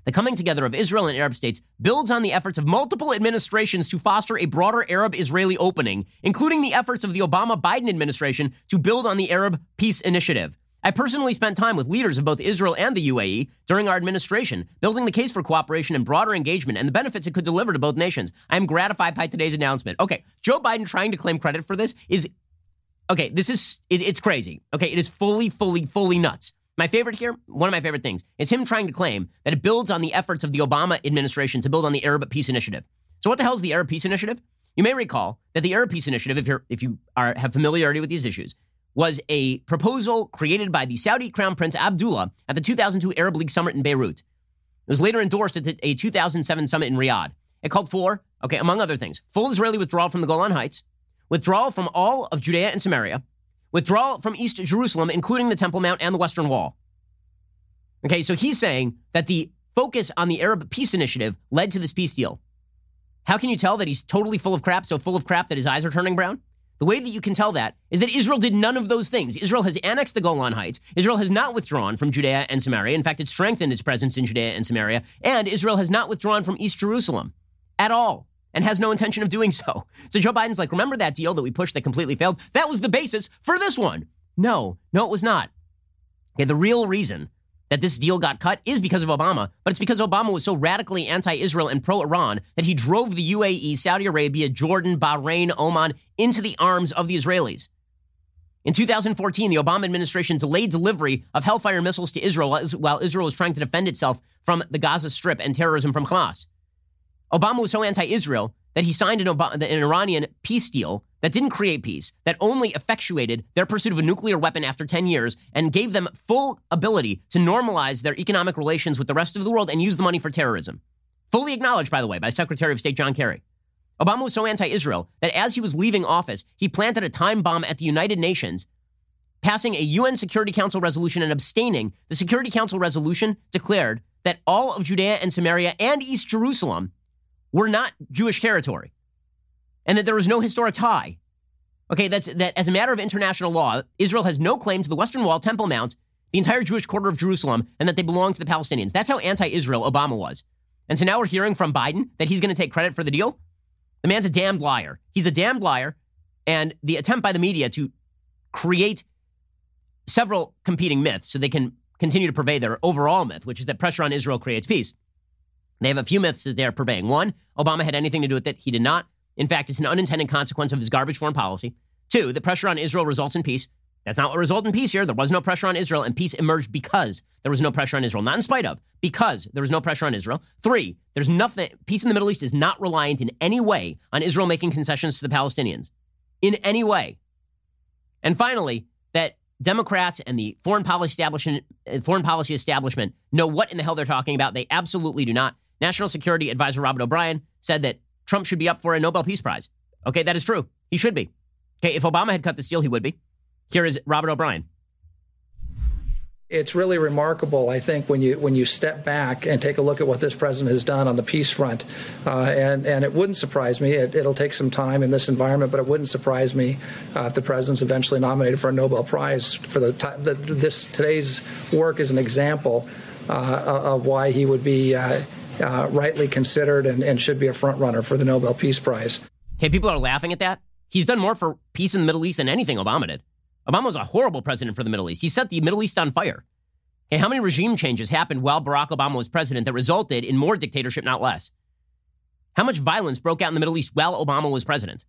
The coming together of Israel and Arab states builds on the efforts of multiple administrations to foster a broader Arab Israeli opening, including the efforts of the Obama Biden administration to build on the Arab Peace Initiative. I personally spent time with leaders of both Israel and the UAE during our administration, building the case for cooperation and broader engagement and the benefits it could deliver to both nations. I am gratified by today's announcement. Okay, Joe Biden trying to claim credit for this is okay. This is it, it's crazy. Okay, it is fully, fully, fully nuts. My favorite here, one of my favorite things, is him trying to claim that it builds on the efforts of the Obama administration to build on the Arab Peace Initiative. So, what the hell is the Arab Peace Initiative? You may recall that the Arab Peace Initiative, if you're if you are have familiarity with these issues, was a proposal created by the Saudi Crown Prince Abdullah at the 2002 Arab League Summit in Beirut. It was later endorsed at a 2007 summit in Riyadh. It called for, okay, among other things, full Israeli withdrawal from the Golan Heights, withdrawal from all of Judea and Samaria, withdrawal from East Jerusalem, including the Temple Mount and the Western Wall. Okay, so he's saying that the focus on the Arab peace initiative led to this peace deal. How can you tell that he's totally full of crap, so full of crap that his eyes are turning brown? The way that you can tell that is that Israel did none of those things. Israel has annexed the Golan Heights. Israel has not withdrawn from Judea and Samaria. In fact, it strengthened its presence in Judea and Samaria. And Israel has not withdrawn from East Jerusalem at all and has no intention of doing so. So Joe Biden's like, remember that deal that we pushed that completely failed? That was the basis for this one. No, no, it was not. Okay, the real reason that this deal got cut is because of Obama, but it's because Obama was so radically anti Israel and pro Iran that he drove the UAE, Saudi Arabia, Jordan, Bahrain, Oman into the arms of the Israelis. In 2014, the Obama administration delayed delivery of Hellfire missiles to Israel while Israel was trying to defend itself from the Gaza Strip and terrorism from Hamas. Obama was so anti Israel that he signed an, Ob- an Iranian peace deal that didn't create peace, that only effectuated their pursuit of a nuclear weapon after 10 years and gave them full ability to normalize their economic relations with the rest of the world and use the money for terrorism. Fully acknowledged, by the way, by Secretary of State John Kerry. Obama was so anti Israel that as he was leaving office, he planted a time bomb at the United Nations, passing a UN Security Council resolution and abstaining. The Security Council resolution declared that all of Judea and Samaria and East Jerusalem were not Jewish territory and that there was no historic tie. Okay, that's that as a matter of international law, Israel has no claim to the Western Wall, Temple Mount, the entire Jewish quarter of Jerusalem, and that they belong to the Palestinians. That's how anti-Israel Obama was. And so now we're hearing from Biden that he's going to take credit for the deal. The man's a damned liar. He's a damned liar. And the attempt by the media to create several competing myths so they can continue to purvey their overall myth, which is that pressure on Israel creates peace. They have a few myths that they're purveying. One, Obama had anything to do with it. He did not. In fact, it's an unintended consequence of his garbage foreign policy. Two, the pressure on Israel results in peace. That's not what resulted in peace here. There was no pressure on Israel, and peace emerged because there was no pressure on Israel, not in spite of, because there was no pressure on Israel. Three, there's nothing, peace in the Middle East is not reliant in any way on Israel making concessions to the Palestinians. In any way. And finally, that Democrats and the foreign policy establishment, uh, foreign policy establishment know what in the hell they're talking about. They absolutely do not. National Security Advisor Robert O'Brien said that Trump should be up for a Nobel Peace Prize. Okay, that is true. He should be. Okay, if Obama had cut this deal, he would be. Here is Robert O'Brien. It's really remarkable, I think, when you when you step back and take a look at what this president has done on the peace front, uh, and and it wouldn't surprise me. It, will take some time in this environment, but it wouldn't surprise me uh, if the president's eventually nominated for a Nobel Prize for the, the this today's work is an example uh, of why he would be uh, uh, rightly considered and, and should be a front runner for the Nobel Peace Prize. Okay, people are laughing at that. He's done more for peace in the Middle East than anything Obama did. Obama was a horrible president for the Middle East. He set the Middle East on fire. Okay, how many regime changes happened while Barack Obama was president that resulted in more dictatorship, not less? How much violence broke out in the Middle East while Obama was president?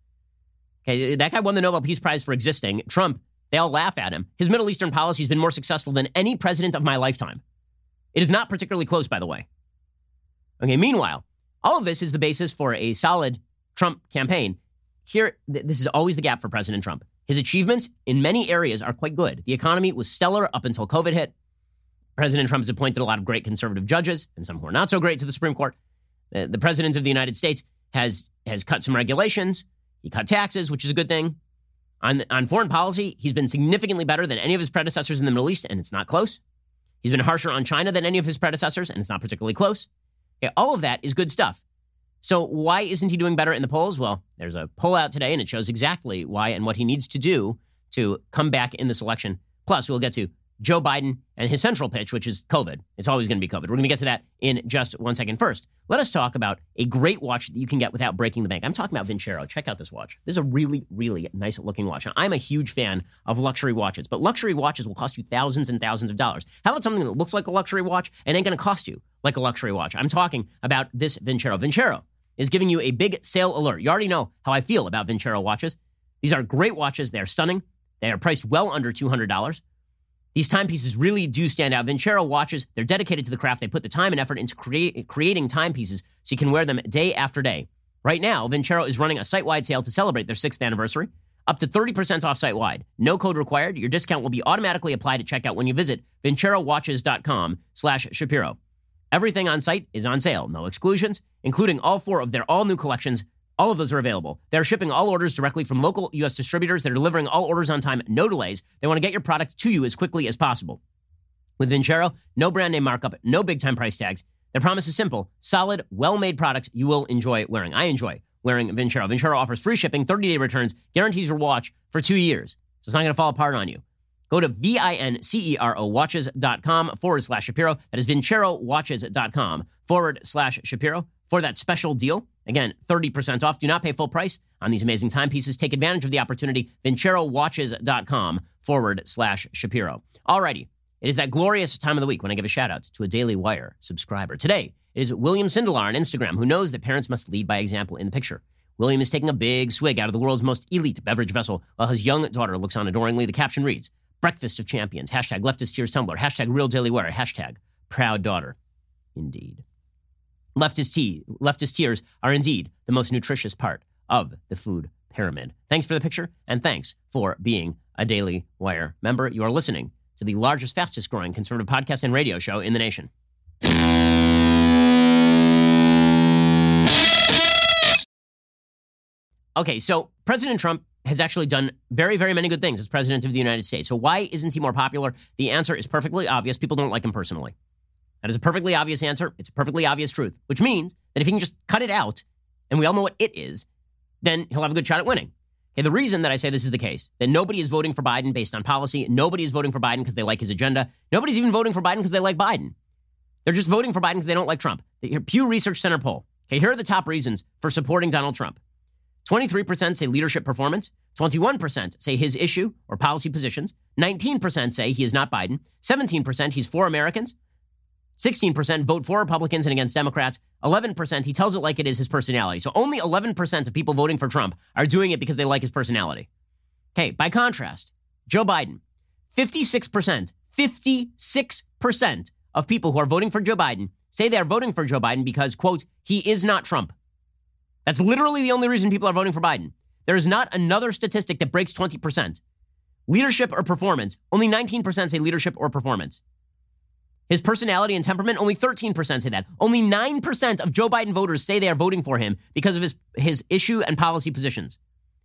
Okay, that guy won the Nobel Peace Prize for existing. Trump, they all laugh at him. His Middle Eastern policy has been more successful than any president of my lifetime. It is not particularly close, by the way. Okay, meanwhile, all of this is the basis for a solid Trump campaign. Here, th- this is always the gap for President Trump. His achievements in many areas are quite good. The economy was stellar up until COVID hit. President Trump has appointed a lot of great conservative judges and some who are not so great to the Supreme Court. The, the president of the United States has has cut some regulations. He cut taxes, which is a good thing. On, on foreign policy, he's been significantly better than any of his predecessors in the Middle East, and it's not close. He's been harsher on China than any of his predecessors, and it's not particularly close. Okay, all of that is good stuff. So why isn't he doing better in the polls? Well, there's a poll out today, and it shows exactly why and what he needs to do to come back in this election. Plus, we'll get to Joe Biden and his central pitch, which is COVID. It's always going to be COVID. We're going to get to that in just one second. First, let us talk about a great watch that you can get without breaking the bank. I'm talking about Vincero. Check out this watch. This is a really, really nice looking watch. Now, I'm a huge fan of luxury watches, but luxury watches will cost you thousands and thousands of dollars. How about something that looks like a luxury watch and ain't going to cost you like a luxury watch? I'm talking about this Vincero. Vincero is giving you a big sale alert. You already know how I feel about Vincero watches. These are great watches. They're stunning. They are priced well under $200. These timepieces really do stand out. Vincero watches, they're dedicated to the craft. They put the time and effort into create, creating timepieces so you can wear them day after day. Right now, Vincero is running a site wide sale to celebrate their sixth anniversary. Up to 30% off site wide. No code required. Your discount will be automatically applied at checkout when you visit vincerowatches.com slash Shapiro. Everything on site is on sale. No exclusions, including all four of their all new collections all of those are available. They're shipping all orders directly from local U.S. distributors. They're delivering all orders on time, no delays. They want to get your product to you as quickly as possible. With Vincero, no brand name markup, no big time price tags. Their promise is simple solid, well made products you will enjoy wearing. I enjoy wearing Vincero. Vincero offers free shipping, 30 day returns, guarantees your watch for two years. So it's not going to fall apart on you. Go to V-I-N-C-E-R-O watches.com forward slash Shapiro. That is vincerowatches.com forward slash Shapiro for that special deal. Again, 30% off. Do not pay full price on these amazing timepieces. Take advantage of the opportunity. VinceroWatches.com forward slash Shapiro. Alrighty. It is that glorious time of the week when I give a shout out to a Daily Wire subscriber. Today, is William Sindelar on Instagram who knows that parents must lead by example in the picture. William is taking a big swig out of the world's most elite beverage vessel while his young daughter looks on adoringly. The caption reads, Breakfast of Champions, hashtag leftist tears Tumbler, hashtag real Daily Wire, hashtag proud daughter. Indeed. Leftist, tea, leftist tears are indeed the most nutritious part of the food pyramid. Thanks for the picture, and thanks for being a Daily Wire member. You are listening to the largest, fastest growing conservative podcast and radio show in the nation. Okay, so President Trump has actually done very, very many good things as president of the United States. So why isn't he more popular? The answer is perfectly obvious. People don't like him personally. That is a perfectly obvious answer. It's a perfectly obvious truth, which means that if he can just cut it out, and we all know what it is, then he'll have a good shot at winning. Okay, the reason that I say this is the case, that nobody is voting for Biden based on policy, nobody is voting for Biden because they like his agenda, nobody's even voting for Biden because they like Biden. They're just voting for Biden because they don't like Trump. The Pew Research Center poll. Okay, here are the top reasons for supporting Donald Trump. 23% say leadership performance, 21% say his issue or policy positions, 19% say he is not Biden, 17% he's for Americans, 16% vote for Republicans and against Democrats. 11%, he tells it like it is his personality. So only 11% of people voting for Trump are doing it because they like his personality. Okay, by contrast, Joe Biden, 56%, 56% of people who are voting for Joe Biden say they are voting for Joe Biden because, quote, he is not Trump. That's literally the only reason people are voting for Biden. There is not another statistic that breaks 20%. Leadership or performance? Only 19% say leadership or performance. His personality and temperament, only 13% say that. Only 9% of Joe Biden voters say they are voting for him because of his, his issue and policy positions.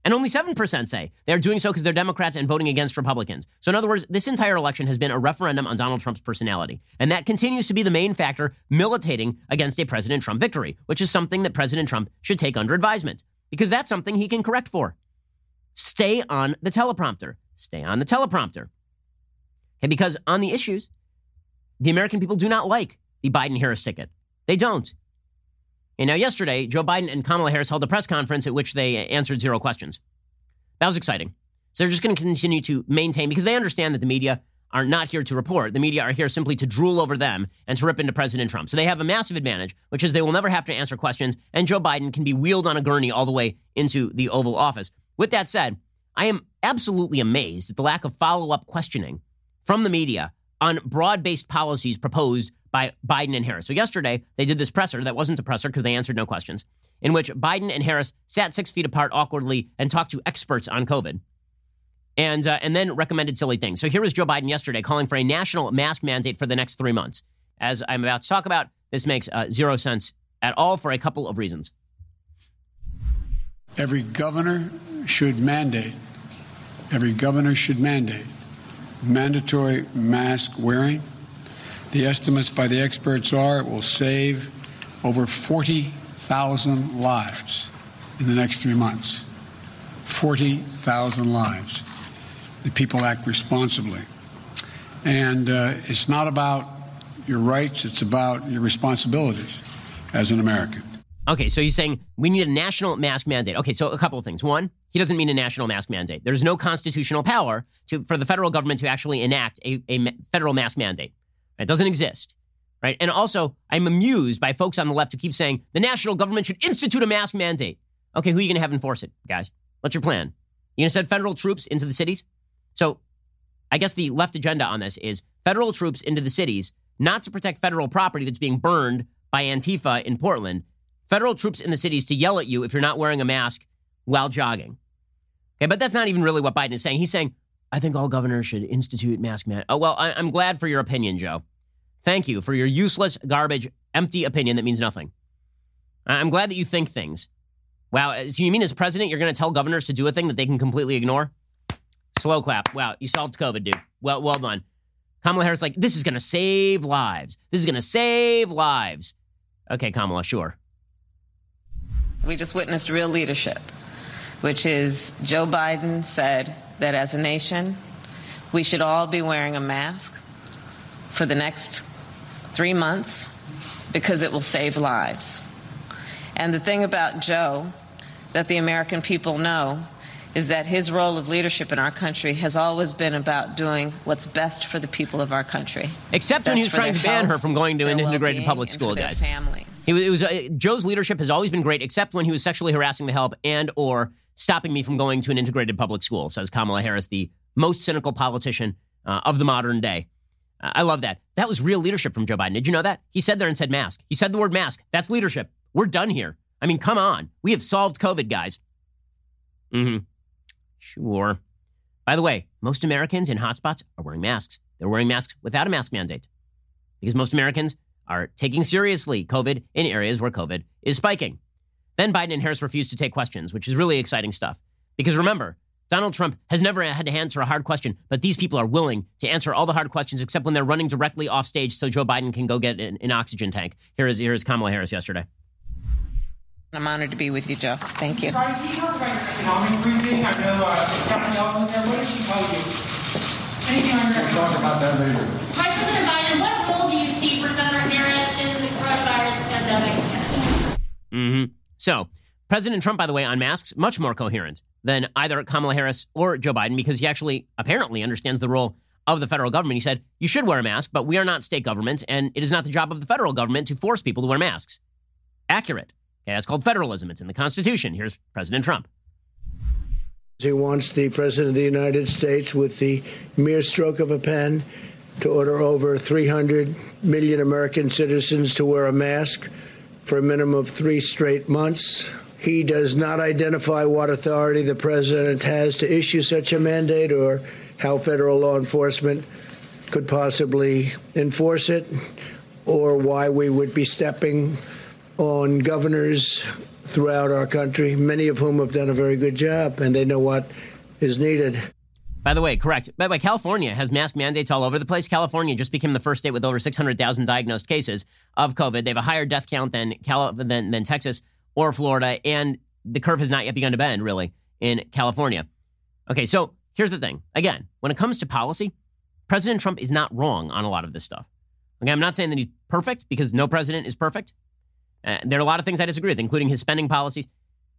And only 7% say they are doing so because they're Democrats and voting against Republicans. So, in other words, this entire election has been a referendum on Donald Trump's personality. And that continues to be the main factor militating against a President Trump victory, which is something that President Trump should take under advisement because that's something he can correct for. Stay on the teleprompter. Stay on the teleprompter. Okay, because on the issues, the American people do not like the Biden Harris ticket. They don't. And now, yesterday, Joe Biden and Kamala Harris held a press conference at which they answered zero questions. That was exciting. So they're just going to continue to maintain because they understand that the media are not here to report. The media are here simply to drool over them and to rip into President Trump. So they have a massive advantage, which is they will never have to answer questions, and Joe Biden can be wheeled on a gurney all the way into the Oval Office. With that said, I am absolutely amazed at the lack of follow up questioning from the media on broad based policies proposed by Biden and Harris. So yesterday, they did this presser that wasn't a presser because they answered no questions, in which Biden and Harris sat six feet apart awkwardly and talked to experts on COVID. And, uh, and then recommended silly things. So here was Joe Biden yesterday calling for a national mask mandate for the next three months. As I'm about to talk about, this makes uh, zero sense at all for a couple of reasons. Every governor should mandate, every governor should mandate mandatory mask wearing. The estimates by the experts are it will save over 40,000 lives in the next three months. 40,000 lives. The people act responsibly. And uh, it's not about your rights, it's about your responsibilities as an American. Okay, so he's saying we need a national mask mandate. Okay, so a couple of things. One, he doesn't mean a national mask mandate. There's no constitutional power to, for the federal government to actually enact a, a federal mask mandate. It doesn't exist. Right? And also, I'm amused by folks on the left who keep saying the national government should institute a mask mandate. Okay, who are you going to have enforce it, guys? What's your plan? You're going to send federal troops into the cities? So I guess the left agenda on this is federal troops into the cities, not to protect federal property that's being burned by Antifa in Portland, federal troops in the cities to yell at you if you're not wearing a mask while jogging. Okay, but that's not even really what Biden is saying. He's saying, I think all governors should institute mask man. Oh, well, I- I'm glad for your opinion, Joe. Thank you for your useless, garbage, empty opinion that means nothing. I'm glad that you think things. Wow, uh, so you mean as president, you're going to tell governors to do a thing that they can completely ignore? Slow clap. Wow, you solved COVID, dude. Well, well done. Kamala Harris, like, this is going to save lives. This is going to save lives. Okay, Kamala, sure. We just witnessed real leadership, which is Joe Biden said that as a nation, we should all be wearing a mask for the next three months because it will save lives. And the thing about Joe that the American people know is that his role of leadership in our country has always been about doing what's best for the people of our country. Except best when he was trying to ban health, her from going to an integrated public school, guys. He was, it was uh, Joe's leadership has always been great, except when he was sexually harassing the help and or stopping me from going to an integrated public school. Says Kamala Harris, the most cynical politician uh, of the modern day. Uh, I love that. That was real leadership from Joe Biden. Did you know that? He said there and said mask. He said the word mask. That's leadership. We're done here. I mean, come on. We have solved COVID, guys. Mm-hmm. Sure. By the way, most Americans in hotspots are wearing masks. They're wearing masks without a mask mandate because most Americans are taking seriously COVID in areas where COVID is spiking. Then Biden and Harris refused to take questions, which is really exciting stuff. Because remember, Donald Trump has never had to answer a hard question, but these people are willing to answer all the hard questions except when they're running directly off stage so Joe Biden can go get an, an oxygen tank. Here is, here is Kamala Harris yesterday. I'm honored to be with you, Joe. Thank you. Brian, can you talk about your economic briefing? I know uh, Janet Yellen was there. What did she tell you? Anything on your We'll talk about that later. Vice President Biden, what role do you see for Senator Harris in the coronavirus pandemic? Mm-hmm. So, President Trump, by the way, on masks, much more coherent than either Kamala Harris or Joe Biden because he actually apparently understands the role of the federal government. He said, You should wear a mask, but we are not state governments, and it is not the job of the federal government to force people to wear masks. Accurate. Okay, that's called federalism. It's in the Constitution. Here's President Trump. He wants the President of the United States, with the mere stroke of a pen, to order over 300 million American citizens to wear a mask for a minimum of three straight months. He does not identify what authority the President has to issue such a mandate or how federal law enforcement could possibly enforce it or why we would be stepping on governors throughout our country, many of whom have done a very good job and they know what is needed. By the way, correct. By the way, California has mask mandates all over the place. California just became the first state with over 600,000 diagnosed cases of COVID. They have a higher death count than, Cal- than, than Texas or Florida, and the curve has not yet begun to bend, really, in California. Okay, so here's the thing. Again, when it comes to policy, President Trump is not wrong on a lot of this stuff. Okay, I'm not saying that he's perfect because no president is perfect. Uh, there are a lot of things I disagree with, including his spending policies.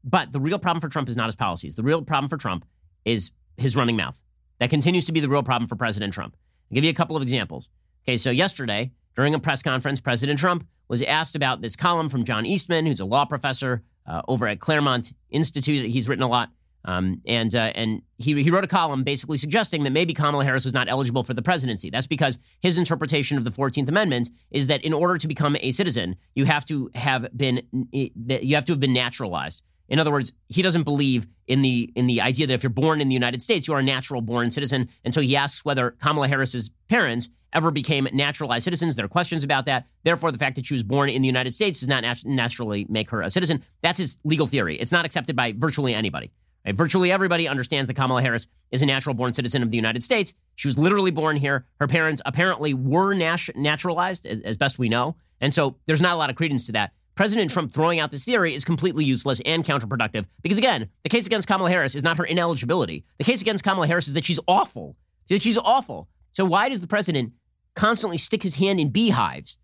But the real problem for Trump is not his policies. The real problem for Trump is his running mouth. That continues to be the real problem for President Trump. I'll give you a couple of examples. Okay, so yesterday, during a press conference, President Trump was asked about this column from John Eastman, who's a law professor uh, over at Claremont Institute. He's written a lot. Um, and uh, and he, he wrote a column basically suggesting that maybe Kamala Harris was not eligible for the presidency. That's because his interpretation of the Fourteenth Amendment is that in order to become a citizen, you have to have been you have to have been naturalized. In other words, he doesn't believe in the in the idea that if you're born in the United States, you are a natural born citizen. And so he asks whether Kamala Harris's parents ever became naturalized citizens. There are questions about that. Therefore, the fact that she was born in the United States does not nat- naturally make her a citizen. That's his legal theory. It's not accepted by virtually anybody. Virtually everybody understands that Kamala Harris is a natural born citizen of the United States. She was literally born here. Her parents apparently were nat- naturalized, as, as best we know. And so there's not a lot of credence to that. President Trump throwing out this theory is completely useless and counterproductive because, again, the case against Kamala Harris is not her ineligibility. The case against Kamala Harris is that she's awful. That she's awful. So why does the president constantly stick his hand in beehives?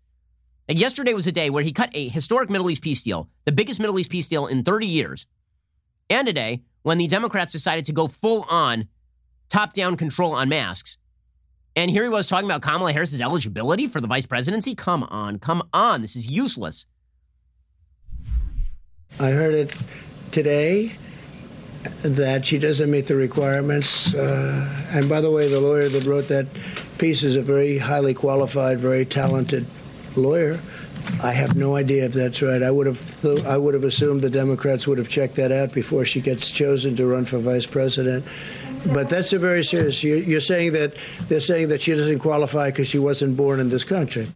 Like yesterday was a day where he cut a historic Middle East peace deal, the biggest Middle East peace deal in 30 years, and a day when the Democrats decided to go full on top down control on masks. And here he was talking about Kamala Harris's eligibility for the vice presidency. Come on, come on. This is useless. I heard it today that she doesn't meet the requirements. Uh, and by the way, the lawyer that wrote that piece is a very highly qualified, very talented lawyer. I have no idea if that's right. I would have th- I would have assumed the Democrats would have checked that out before she gets chosen to run for vice president. But that's a very serious. You're saying that they're saying that she doesn't qualify because she wasn't born in this country.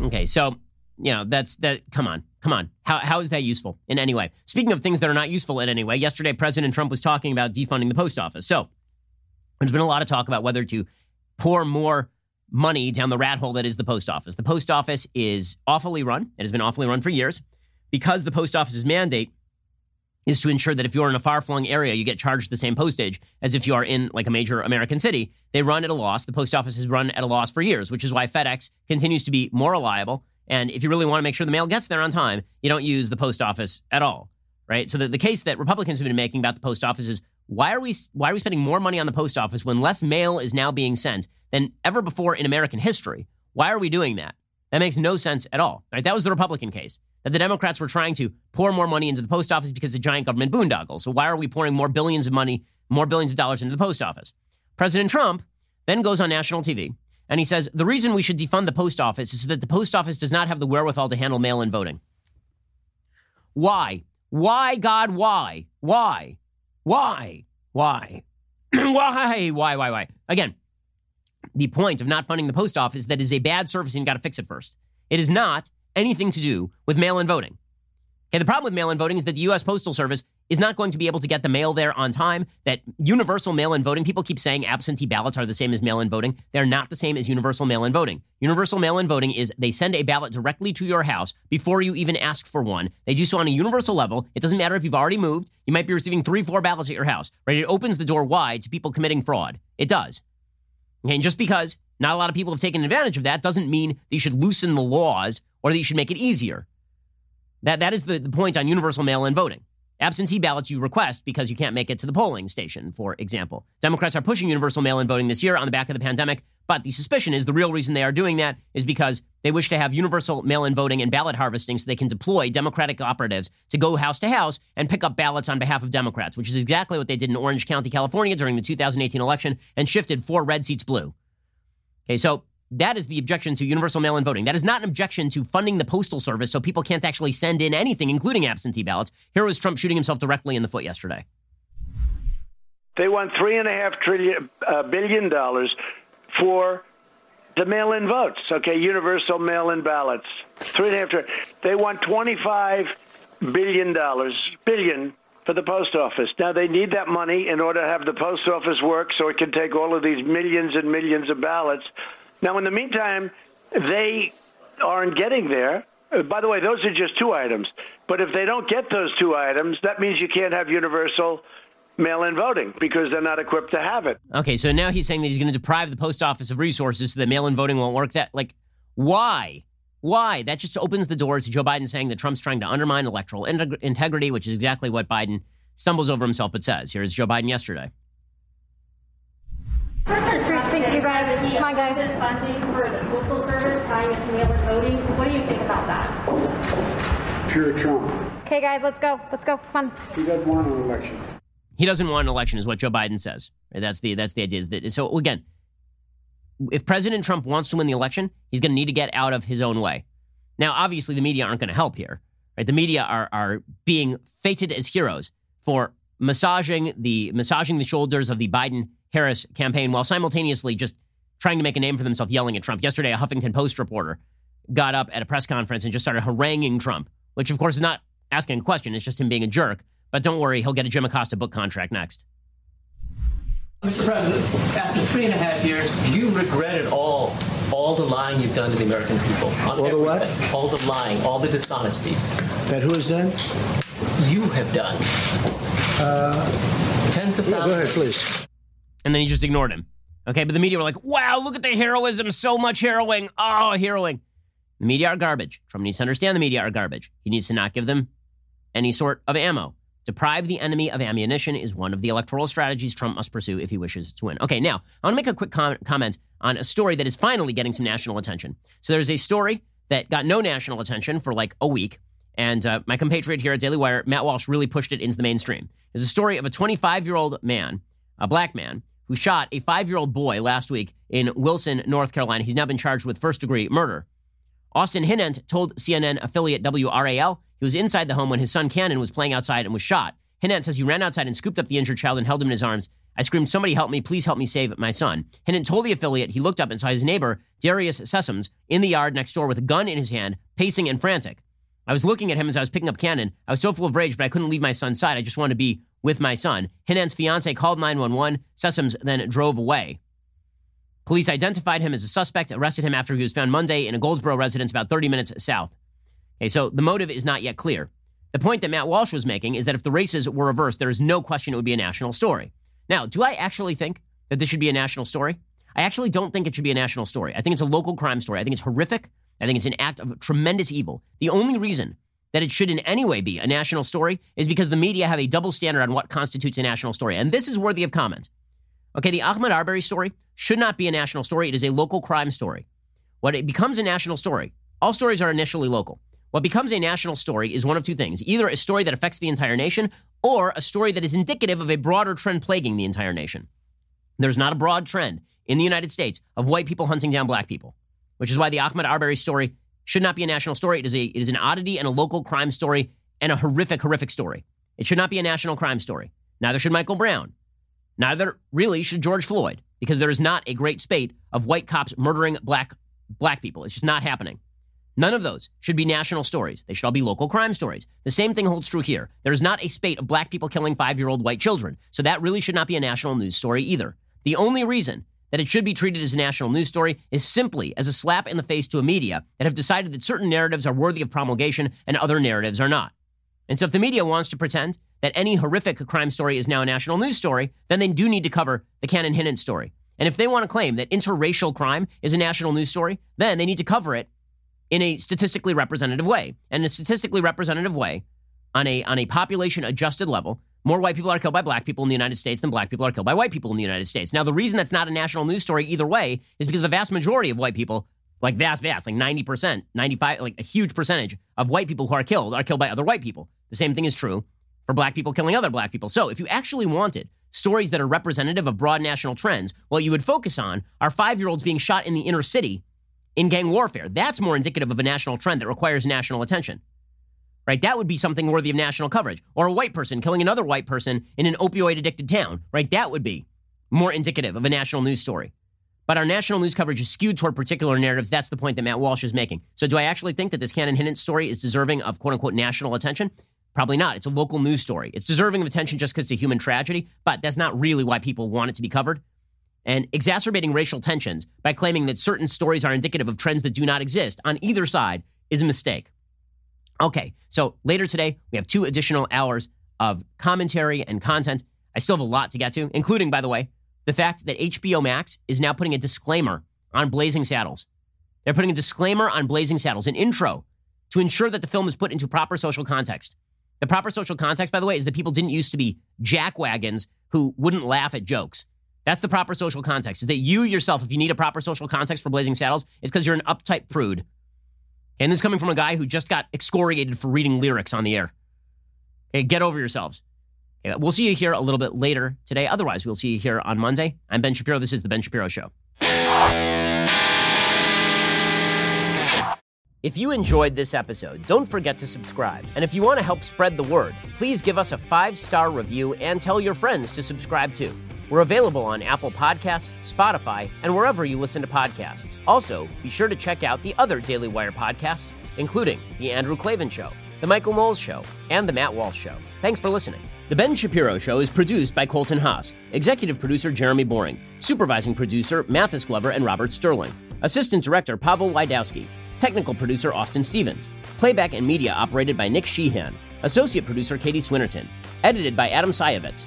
Okay, so you know that's that. Come on, Come on. How, how is that useful in any way? Speaking of things that are not useful in any way, yesterday President Trump was talking about defunding the post office. So there's been a lot of talk about whether to pour more money down the rat hole that is the post office. The post office is awfully run. It has been awfully run for years because the post office's mandate is to ensure that if you're in a far-flung area, you get charged the same postage as if you are in like a major American city. They run at a loss. The post office has run at a loss for years, which is why FedEx continues to be more reliable and if you really want to make sure the mail gets there on time, you don't use the post office at all, right? So the, the case that Republicans have been making about the post office is why are we why are we spending more money on the post office when less mail is now being sent than ever before in American history? Why are we doing that? That makes no sense at all. Right? That was the Republican case. That the Democrats were trying to pour more money into the post office because of giant government boondoggle. So why are we pouring more billions of money, more billions of dollars into the post office? President Trump then goes on national TV and he says the reason we should defund the post office is so that the post office does not have the wherewithal to handle mail in voting. Why? Why, God, why? Why? Why? Why? why? Why? Why? Why? Again, the point of not funding the post office is that is a bad service and you got to fix it first. It is not anything to do with mail in voting. Okay, the problem with mail in voting is that the U.S. Postal Service is not going to be able to get the mail there on time. That universal mail in voting, people keep saying absentee ballots are the same as mail in voting. They're not the same as universal mail in voting. Universal mail in voting is they send a ballot directly to your house before you even ask for one. They do so on a universal level. It doesn't matter if you've already moved, you might be receiving three, four ballots at your house, right? It opens the door wide to people committing fraud. It does. And just because not a lot of people have taken advantage of that doesn't mean that you should loosen the laws or that you should make it easier. That, that is the, the point on universal mail in voting. Absentee ballots you request because you can't make it to the polling station, for example. Democrats are pushing universal mail in voting this year on the back of the pandemic, but the suspicion is the real reason they are doing that is because they wish to have universal mail in voting and ballot harvesting so they can deploy Democratic operatives to go house to house and pick up ballots on behalf of Democrats, which is exactly what they did in Orange County, California during the 2018 election and shifted four red seats blue. Okay, so that is the objection to universal mail in voting. That is not an objection to funding the postal service so people can't actually send in anything, including absentee ballots. Here was Trump shooting himself directly in the foot yesterday. They want three and a half trillion uh, billion dollars for the mail-in votes. Okay, universal mail-in ballots. Three and a half trillion. They want twenty-five billion dollars billion for the post office. Now they need that money in order to have the post office work, so it can take all of these millions and millions of ballots. Now, in the meantime, they aren't getting there. Uh, by the way, those are just two items. But if they don't get those two items, that means you can't have universal mail in voting because they're not equipped to have it. Okay, so now he's saying that he's going to deprive the post office of resources so that mail in voting won't work. That, like, why? Why? That just opens the door to Joe Biden saying that Trump's trying to undermine electoral integ- integrity, which is exactly what Biden stumbles over himself but says. Here's Joe Biden yesterday. President Trump, thank you guys. Come on, guys. This funding for the postal service tying us to mail-in voting. What do you think about that? Pure Trump. Okay, guys, let's go. Let's go. Fun. on. He doesn't want an election. He doesn't want an election, is what Joe Biden says. That's the that's the idea. Is that so? Again, if President Trump wants to win the election, he's going to need to get out of his own way. Now, obviously, the media aren't going to help here. Right? The media are are being fated as heroes for massaging the massaging the shoulders of the Biden Harris campaign while simultaneously just trying to make a name for themselves yelling at Trump. Yesterday, a Huffington Post reporter got up at a press conference and just started haranguing Trump, which of course is not asking a question, it's just him being a jerk. But don't worry, he'll get a Jim Acosta book contract next. Mr. President, after three and a half years, do you regret at all all the lying you've done to the American people? all the what? All the lying, all the dishonesties. That who has done? You have done. Uh, Tens of yeah, thousands. go ahead, please. And then he just ignored him. Okay, but the media were like, wow, look at the heroism, so much harrowing. Oh, harrowing. The media are garbage. Trump needs to understand the media are garbage. He needs to not give them any sort of ammo. Deprive the enemy of ammunition is one of the electoral strategies Trump must pursue if he wishes to win. Okay, now, I want to make a quick com- comment on a story that is finally getting some national attention. So there's a story that got no national attention for like a week. And uh, my compatriot here at Daily Wire, Matt Walsh, really pushed it into the mainstream. It's a story of a 25 year old man, a black man, who shot a five year old boy last week in Wilson, North Carolina. He's now been charged with first degree murder. Austin Hinnant told CNN affiliate WRAL he was inside the home when his son Cannon was playing outside and was shot. Hinnant says he ran outside and scooped up the injured child and held him in his arms. I screamed, Somebody help me, please help me save my son. Hinnant told the affiliate he looked up and saw his neighbor, Darius Sessoms, in the yard next door with a gun in his hand, pacing and frantic. I was looking at him as I was picking up Cannon. I was so full of rage, but I couldn't leave my son's side. I just wanted to be with my son. Hinnant's fiance called 911. Sessoms then drove away. Police identified him as a suspect, arrested him after he was found Monday in a Goldsboro residence about 30 minutes south. Okay, so the motive is not yet clear. The point that Matt Walsh was making is that if the races were reversed, there is no question it would be a national story. Now, do I actually think that this should be a national story? I actually don't think it should be a national story. I think it's a local crime story. I think it's horrific. I think it's an act of tremendous evil. The only reason that it should in any way be a national story is because the media have a double standard on what constitutes a national story. And this is worthy of comment. Okay, the Ahmaud Arbery story should not be a national story. It is a local crime story. What it becomes a national story, all stories are initially local. What becomes a national story is one of two things either a story that affects the entire nation or a story that is indicative of a broader trend plaguing the entire nation. There's not a broad trend in the United States of white people hunting down black people, which is why the Ahmaud Arbery story should not be a national story. It is, a, it is an oddity and a local crime story and a horrific, horrific story. It should not be a national crime story. Neither should Michael Brown. Neither really should George Floyd, because there is not a great spate of white cops murdering black black people. It's just not happening. None of those should be national stories. They should all be local crime stories. The same thing holds true here. There is not a spate of black people killing five year old white children. So that really should not be a national news story either. The only reason that it should be treated as a national news story is simply as a slap in the face to a media that have decided that certain narratives are worthy of promulgation and other narratives are not. And so if the media wants to pretend that any horrific crime story is now a national news story, then they do need to cover the Cannon Hinnant story. And if they want to claim that interracial crime is a national news story, then they need to cover it in a statistically representative way. And a statistically representative way, on a on a population adjusted level, more white people are killed by black people in the United States than black people are killed by white people in the United States. Now, the reason that's not a national news story either way is because the vast majority of white people, like vast, vast, like 90%, 95, like a huge percentage of white people who are killed are killed by other white people. The same thing is true for black people killing other black people. So if you actually wanted stories that are representative of broad national trends, what you would focus on are five year olds being shot in the inner city in gang warfare. That's more indicative of a national trend that requires national attention. Right? That would be something worthy of national coverage. Or a white person killing another white person in an opioid addicted town, right? That would be more indicative of a national news story. But our national news coverage is skewed toward particular narratives. That's the point that Matt Walsh is making. So, do I actually think that this Cannon Hinnant story is deserving of quote unquote national attention? Probably not. It's a local news story. It's deserving of attention just because it's a human tragedy, but that's not really why people want it to be covered. And exacerbating racial tensions by claiming that certain stories are indicative of trends that do not exist on either side is a mistake. Okay, so later today, we have two additional hours of commentary and content. I still have a lot to get to, including, by the way, the fact that HBO Max is now putting a disclaimer on Blazing Saddles. They're putting a disclaimer on Blazing Saddles, an intro to ensure that the film is put into proper social context. The proper social context, by the way, is that people didn't used to be jackwagons who wouldn't laugh at jokes. That's the proper social context. Is that you yourself, if you need a proper social context for Blazing Saddles, it's because you're an uptight prude. And this is coming from a guy who just got excoriated for reading lyrics on the air. Okay, get over yourselves. Okay, we'll see you here a little bit later today. Otherwise, we'll see you here on Monday. I'm Ben Shapiro. This is The Ben Shapiro Show. If you enjoyed this episode, don't forget to subscribe. And if you want to help spread the word, please give us a five star review and tell your friends to subscribe too. We're available on Apple Podcasts, Spotify, and wherever you listen to podcasts. Also, be sure to check out the other Daily Wire podcasts, including The Andrew Klavan Show, The Michael Knowles Show, and The Matt Walsh Show. Thanks for listening. The Ben Shapiro Show is produced by Colton Haas, executive producer Jeremy Boring, supervising producer Mathis Glover and Robert Sterling, assistant director Pavel Wydowski, technical producer Austin Stevens, playback and media operated by Nick Sheehan, associate producer Katie Swinnerton, edited by Adam Sayevitz.